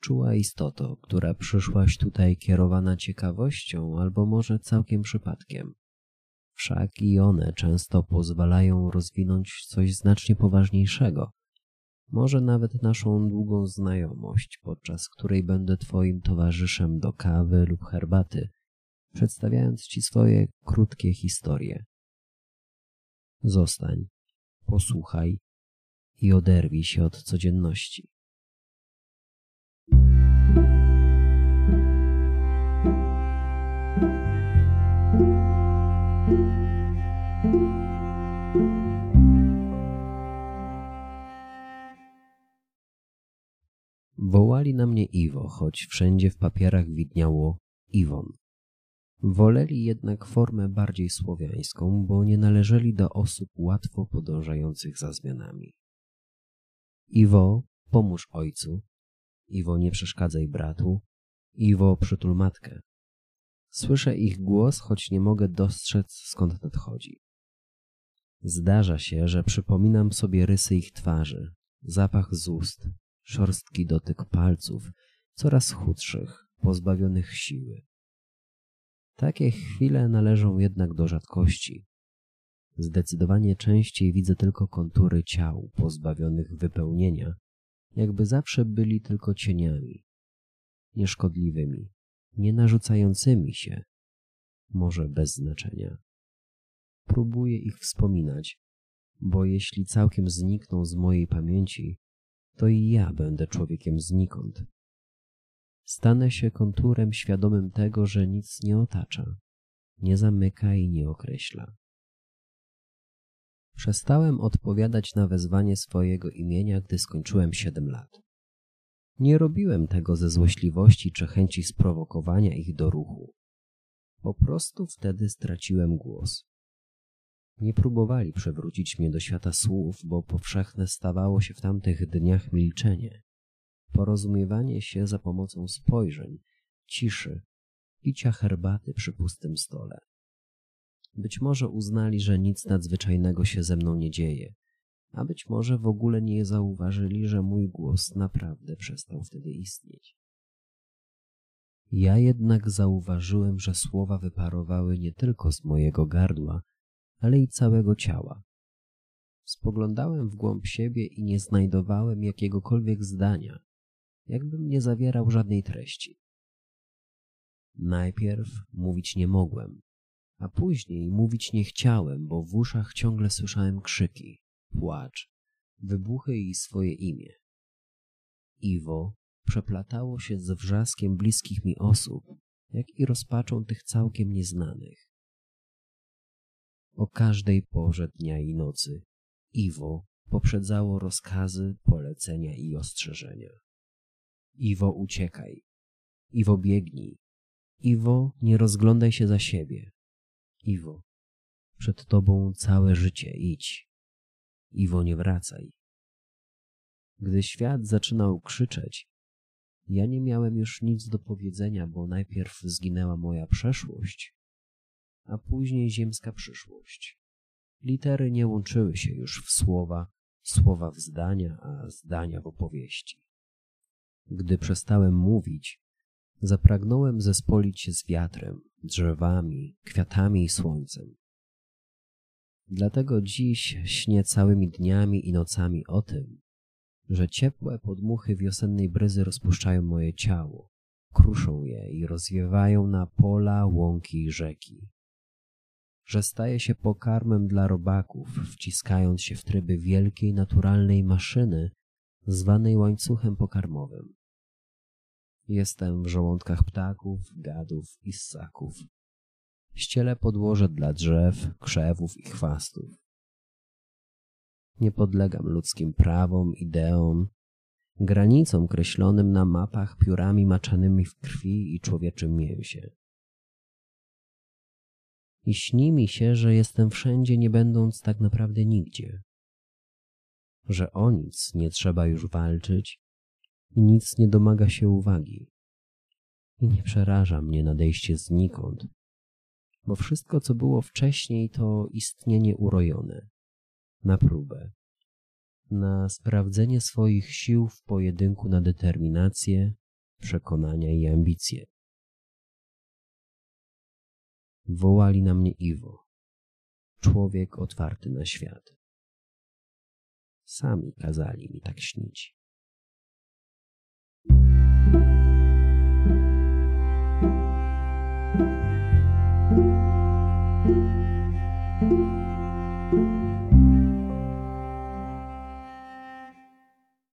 Czuła istoto, która przyszłaś tutaj kierowana ciekawością albo może całkiem przypadkiem. Wszak i one często pozwalają rozwinąć coś znacznie poważniejszego. Może nawet naszą długą znajomość, podczas której będę Twoim towarzyszem do kawy lub herbaty, przedstawiając Ci swoje krótkie historie. Zostań, posłuchaj i oderwij się od codzienności. Wołali na mnie Iwo, choć wszędzie w papierach widniało Iwon. Woleli jednak formę bardziej słowiańską, bo nie należeli do osób łatwo podążających za zmianami. Iwo, pomóż ojcu. Iwo, nie przeszkadzaj bratu. Iwo, przytul matkę. Słyszę ich głos, choć nie mogę dostrzec skąd nadchodzi. Zdarza się, że przypominam sobie rysy ich twarzy, zapach z ust, szorstki dotyk palców, coraz chudszych, pozbawionych siły. Takie chwile należą jednak do rzadkości. Zdecydowanie częściej widzę tylko kontury ciał pozbawionych wypełnienia, jakby zawsze byli tylko cieniami, nieszkodliwymi, nie narzucającymi się, może bez znaczenia. Próbuję ich wspominać, bo jeśli całkiem znikną z mojej pamięci, to i ja będę człowiekiem znikąd. Stanę się konturem świadomym tego, że nic nie otacza, nie zamyka i nie określa. Przestałem odpowiadać na wezwanie swojego imienia, gdy skończyłem siedem lat. Nie robiłem tego ze złośliwości czy chęci sprowokowania ich do ruchu. Po prostu wtedy straciłem głos. Nie próbowali przewrócić mnie do świata słów, bo powszechne stawało się w tamtych dniach milczenie, porozumiewanie się za pomocą spojrzeń, ciszy, picia herbaty przy pustym stole. Być może uznali, że nic nadzwyczajnego się ze mną nie dzieje, a być może w ogóle nie zauważyli, że mój głos naprawdę przestał wtedy istnieć. Ja jednak zauważyłem, że słowa wyparowały nie tylko z mojego gardła, ale i całego ciała. Spoglądałem w głąb siebie i nie znajdowałem jakiegokolwiek zdania, jakbym nie zawierał żadnej treści. Najpierw mówić nie mogłem, a później mówić nie chciałem, bo w uszach ciągle słyszałem krzyki, płacz, wybuchy i swoje imię. Iwo przeplatało się z wrzaskiem bliskich mi osób, jak i rozpaczą tych całkiem nieznanych. O każdej porze dnia i nocy Iwo poprzedzało rozkazy, polecenia i ostrzeżenia. Iwo uciekaj, Iwo biegnij, Iwo nie rozglądaj się za siebie, Iwo przed tobą całe życie idź, Iwo nie wracaj. Gdy świat zaczynał krzyczeć, ja nie miałem już nic do powiedzenia, bo najpierw zginęła moja przeszłość, a później ziemska przyszłość. Litery nie łączyły się już w słowa, słowa w zdania, a zdania w opowieści. Gdy przestałem mówić, zapragnąłem zespolić się z wiatrem, drzewami, kwiatami i słońcem. Dlatego dziś śnię całymi dniami i nocami o tym, że ciepłe podmuchy wiosennej bryzy rozpuszczają moje ciało, kruszą je i rozwiewają na pola, łąki i rzeki że staje się pokarmem dla robaków, wciskając się w tryby wielkiej naturalnej maszyny zwanej łańcuchem pokarmowym. Jestem w żołądkach ptaków, gadów i ssaków. Ścielę podłoże dla drzew, krzewów i chwastów. Nie podlegam ludzkim prawom, ideom, granicom kreślonym na mapach piórami maczanymi w krwi i człowieczym mięsie i śni mi się, że jestem wszędzie, nie będąc tak naprawdę nigdzie. Że o nic nie trzeba już walczyć i nic nie domaga się uwagi. I nie przeraża mnie nadejście znikąd, bo wszystko, co było wcześniej, to istnienie urojone, na próbę, na sprawdzenie swoich sił w pojedynku na determinację, przekonania i ambicje. Wołali na mnie Iwo, człowiek otwarty na świat. Sami kazali mi tak śnić.